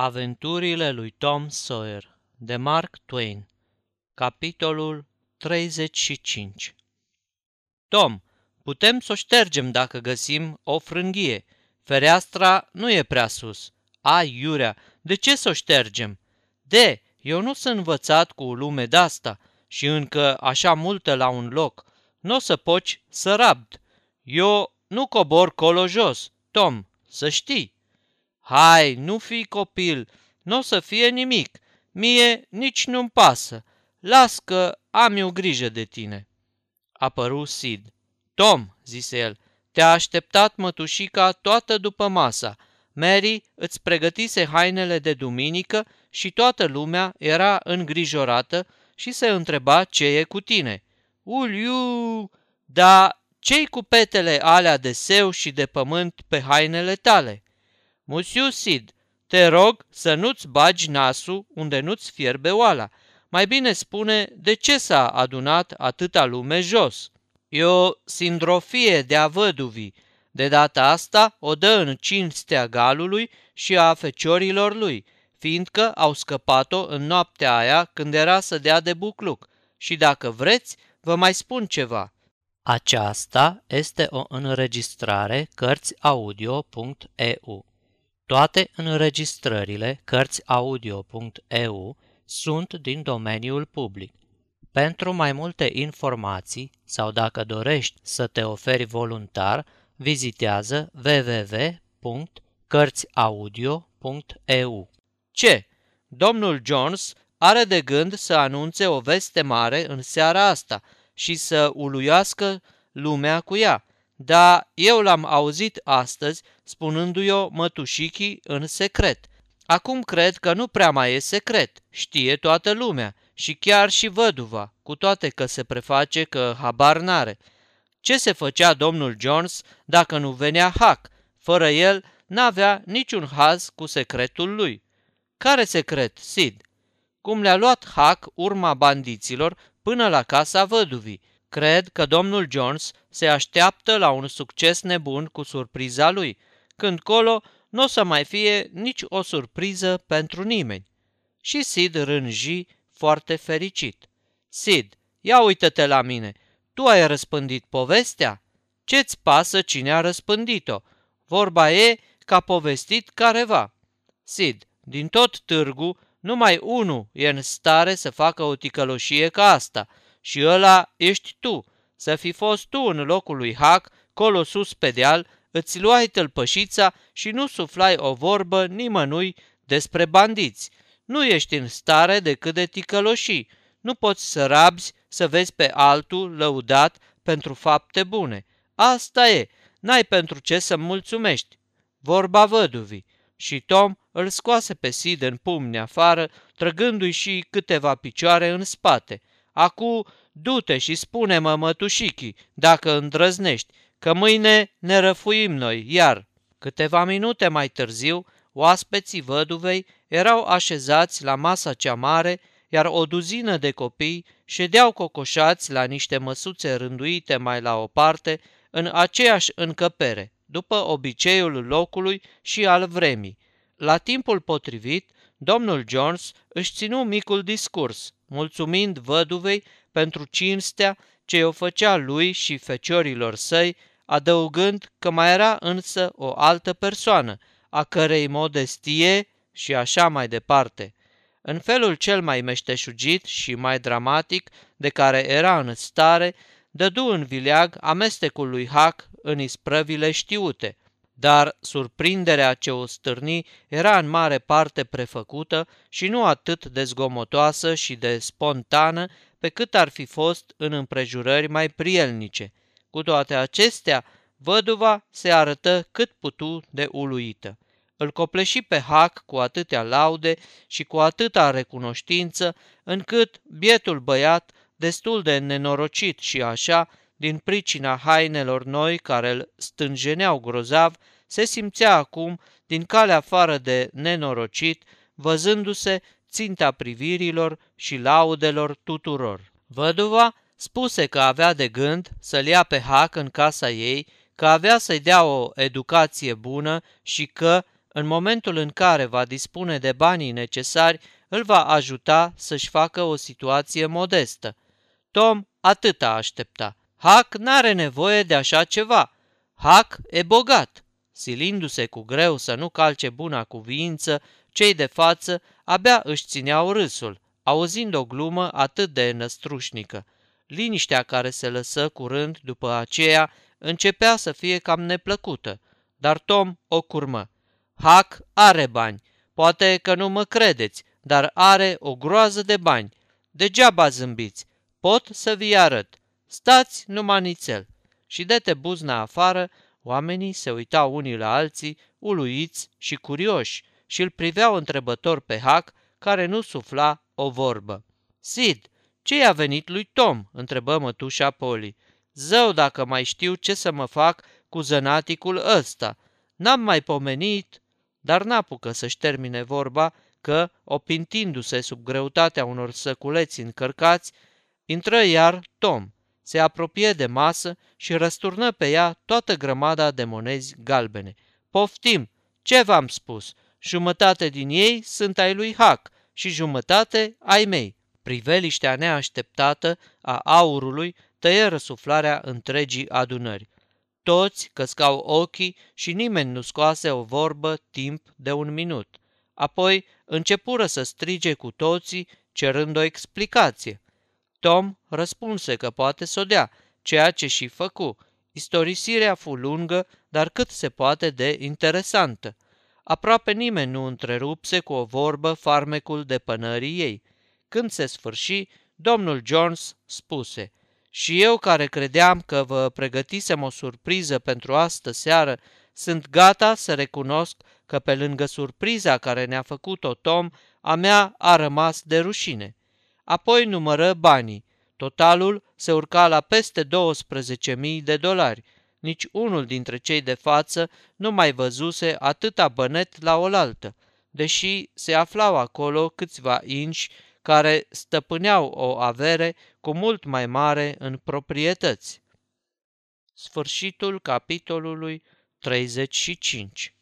Aventurile lui Tom Sawyer de Mark Twain Capitolul 35 Tom, putem să o ștergem dacă găsim o frânghie. Fereastra nu e prea sus. Ai, iurea, de ce să o ștergem? De, eu nu sunt învățat cu o lume de-asta și încă așa multă la un loc. Nu o să poci să rabd. Eu nu cobor colo jos, Tom, să știi. Hai, nu fi copil, nu o să fie nimic, mie nici nu-mi pasă, las că am eu grijă de tine. Apăru Sid. Tom, zise el, te-a așteptat mătușica toată după masa. Mary îți pregătise hainele de duminică și toată lumea era îngrijorată și se întreba ce e cu tine. Uliu, dar ce-i cu petele alea de seu și de pământ pe hainele tale? Musiu Sid, te rog să nu-ți bagi nasul unde nu-ți fierbe oala. Mai bine spune de ce s-a adunat atâta lume jos. E o sindrofie de a văduvii. De data asta o dă în cinstea galului și a feciorilor lui, fiindcă au scăpat-o în noaptea aia când era să dea de bucluc. Și dacă vreți, vă mai spun ceva. Aceasta este o înregistrare Cărțiaudio.eu. Toate înregistrările Cărțiaudio.eu sunt din domeniul public. Pentru mai multe informații sau dacă dorești să te oferi voluntar, vizitează www.cărțiaudio.eu. Ce? Domnul Jones are de gând să anunțe o veste mare în seara asta și să uluiască lumea cu ea. Dar eu l-am auzit astăzi spunându-i-o mătușichii în secret. Acum cred că nu prea mai e secret, știe toată lumea și chiar și văduva, cu toate că se preface că habar n-are. Ce se făcea domnul Jones dacă nu venea Hack? Fără el n-avea niciun haz cu secretul lui. Care secret, Sid? Cum le-a luat Hack urma bandiților până la casa văduvii. Cred că domnul Jones se așteaptă la un succes nebun cu surpriza lui, când colo nu o să mai fie nici o surpriză pentru nimeni. Și Sid rânji foarte fericit. Sid, ia uită-te la mine, tu ai răspândit povestea? Ce-ți pasă cine a răspândit-o? Vorba e că a povestit careva. Sid, din tot târgu, numai unul e în stare să facă o ticăloșie ca asta și ăla ești tu. Să fi fost tu în locul lui Hac, colo sus pe deal, îți luai tălpășița și nu suflai o vorbă nimănui despre bandiți. Nu ești în stare decât de ticăloșii. Nu poți să rabzi să vezi pe altul lăudat pentru fapte bune. Asta e, n-ai pentru ce să mulțumești. Vorba văduvii. Și Tom îl scoase pe Sid în pumni afară, trăgându-i și câteva picioare în spate. Acu, du-te și spune-mă, mătușichi, dacă îndrăznești, că mâine ne răfuim noi, iar. Câteva minute mai târziu, oaspeții văduvei erau așezați la masa cea mare, iar o duzină de copii ședeau cocoșați la niște măsuțe rânduite mai la o parte, în aceeași încăpere, după obiceiul locului și al vremii. La timpul potrivit, domnul Jones își ținu micul discurs, mulțumind văduvei pentru cinstea ce o făcea lui și feciorilor săi, adăugând că mai era însă o altă persoană, a cărei modestie și așa mai departe. În felul cel mai meșteșugit și mai dramatic de care era în stare, dădu în vileag amestecul lui Hac în isprăvile știute, dar surprinderea ce o stârni era în mare parte prefăcută și nu atât de zgomotoasă și de spontană pe cât ar fi fost în împrejurări mai prielnice. Cu toate acestea, văduva se arătă cât putu de uluită. Îl copleși pe Hac cu atâtea laude și cu atâta recunoștință, încât bietul băiat, destul de nenorocit și așa, din pricina hainelor noi care îl stânjeneau grozav, se simțea acum, din calea afară de nenorocit, văzându-se ținta privirilor și laudelor tuturor. Văduva spuse că avea de gând să-l ia pe Hac în casa ei, că avea să-i dea o educație bună și că, În momentul în care va dispune de banii necesari, îl va ajuta să-și facă o situație modestă. Tom atâta aștepta. Hac n-are nevoie de așa ceva. Hac e bogat. Silindu-se cu greu să nu calce buna cuviință, cei de față abia își țineau râsul, auzind o glumă atât de năstrușnică. Liniștea care se lăsă curând după aceea începea să fie cam neplăcută, dar Tom o curmă. Hac are bani, poate că nu mă credeți, dar are o groază de bani. Degeaba zâmbiți, pot să vi arăt. Stați numai nițel. Și de-te buzna afară, oamenii se uitau unii la alții, uluiți și curioși, și îl priveau întrebător pe Hac, care nu sufla o vorbă. Sid, ce i-a venit lui Tom?" întrebă mătușa Poli. Zău dacă mai știu ce să mă fac cu zănaticul ăsta. N-am mai pomenit, dar n-apucă să-și termine vorba că, opintindu-se sub greutatea unor săculeți încărcați, intră iar Tom, se apropie de masă și răsturnă pe ea toată grămada de monezi galbene. Poftim, ce v-am spus? Jumătate din ei sunt ai lui Hac și jumătate ai mei. Priveliștea neașteptată a aurului tăie răsuflarea întregii adunări. Toți căscau ochii și nimeni nu scoase o vorbă timp de un minut. Apoi începură să strige cu toții, cerând o explicație. Tom răspunse că poate să o dea, ceea ce și făcu. Istorisirea fu lungă, dar cât se poate de interesantă. Aproape nimeni nu întrerupse cu o vorbă farmecul de pănării ei. Când se sfârși, domnul Jones spuse – și eu care credeam că vă pregătisem o surpriză pentru astă seară, sunt gata să recunosc că pe lângă surpriza care ne-a făcut-o Tom, a mea a rămas de rușine. Apoi numără banii. Totalul se urca la peste 12.000 de dolari. Nici unul dintre cei de față nu mai văzuse atâta bănet la oaltă, deși se aflau acolo câțiva inși care stăpâneau o avere cu mult mai mare în proprietăți. Sfârșitul capitolului 35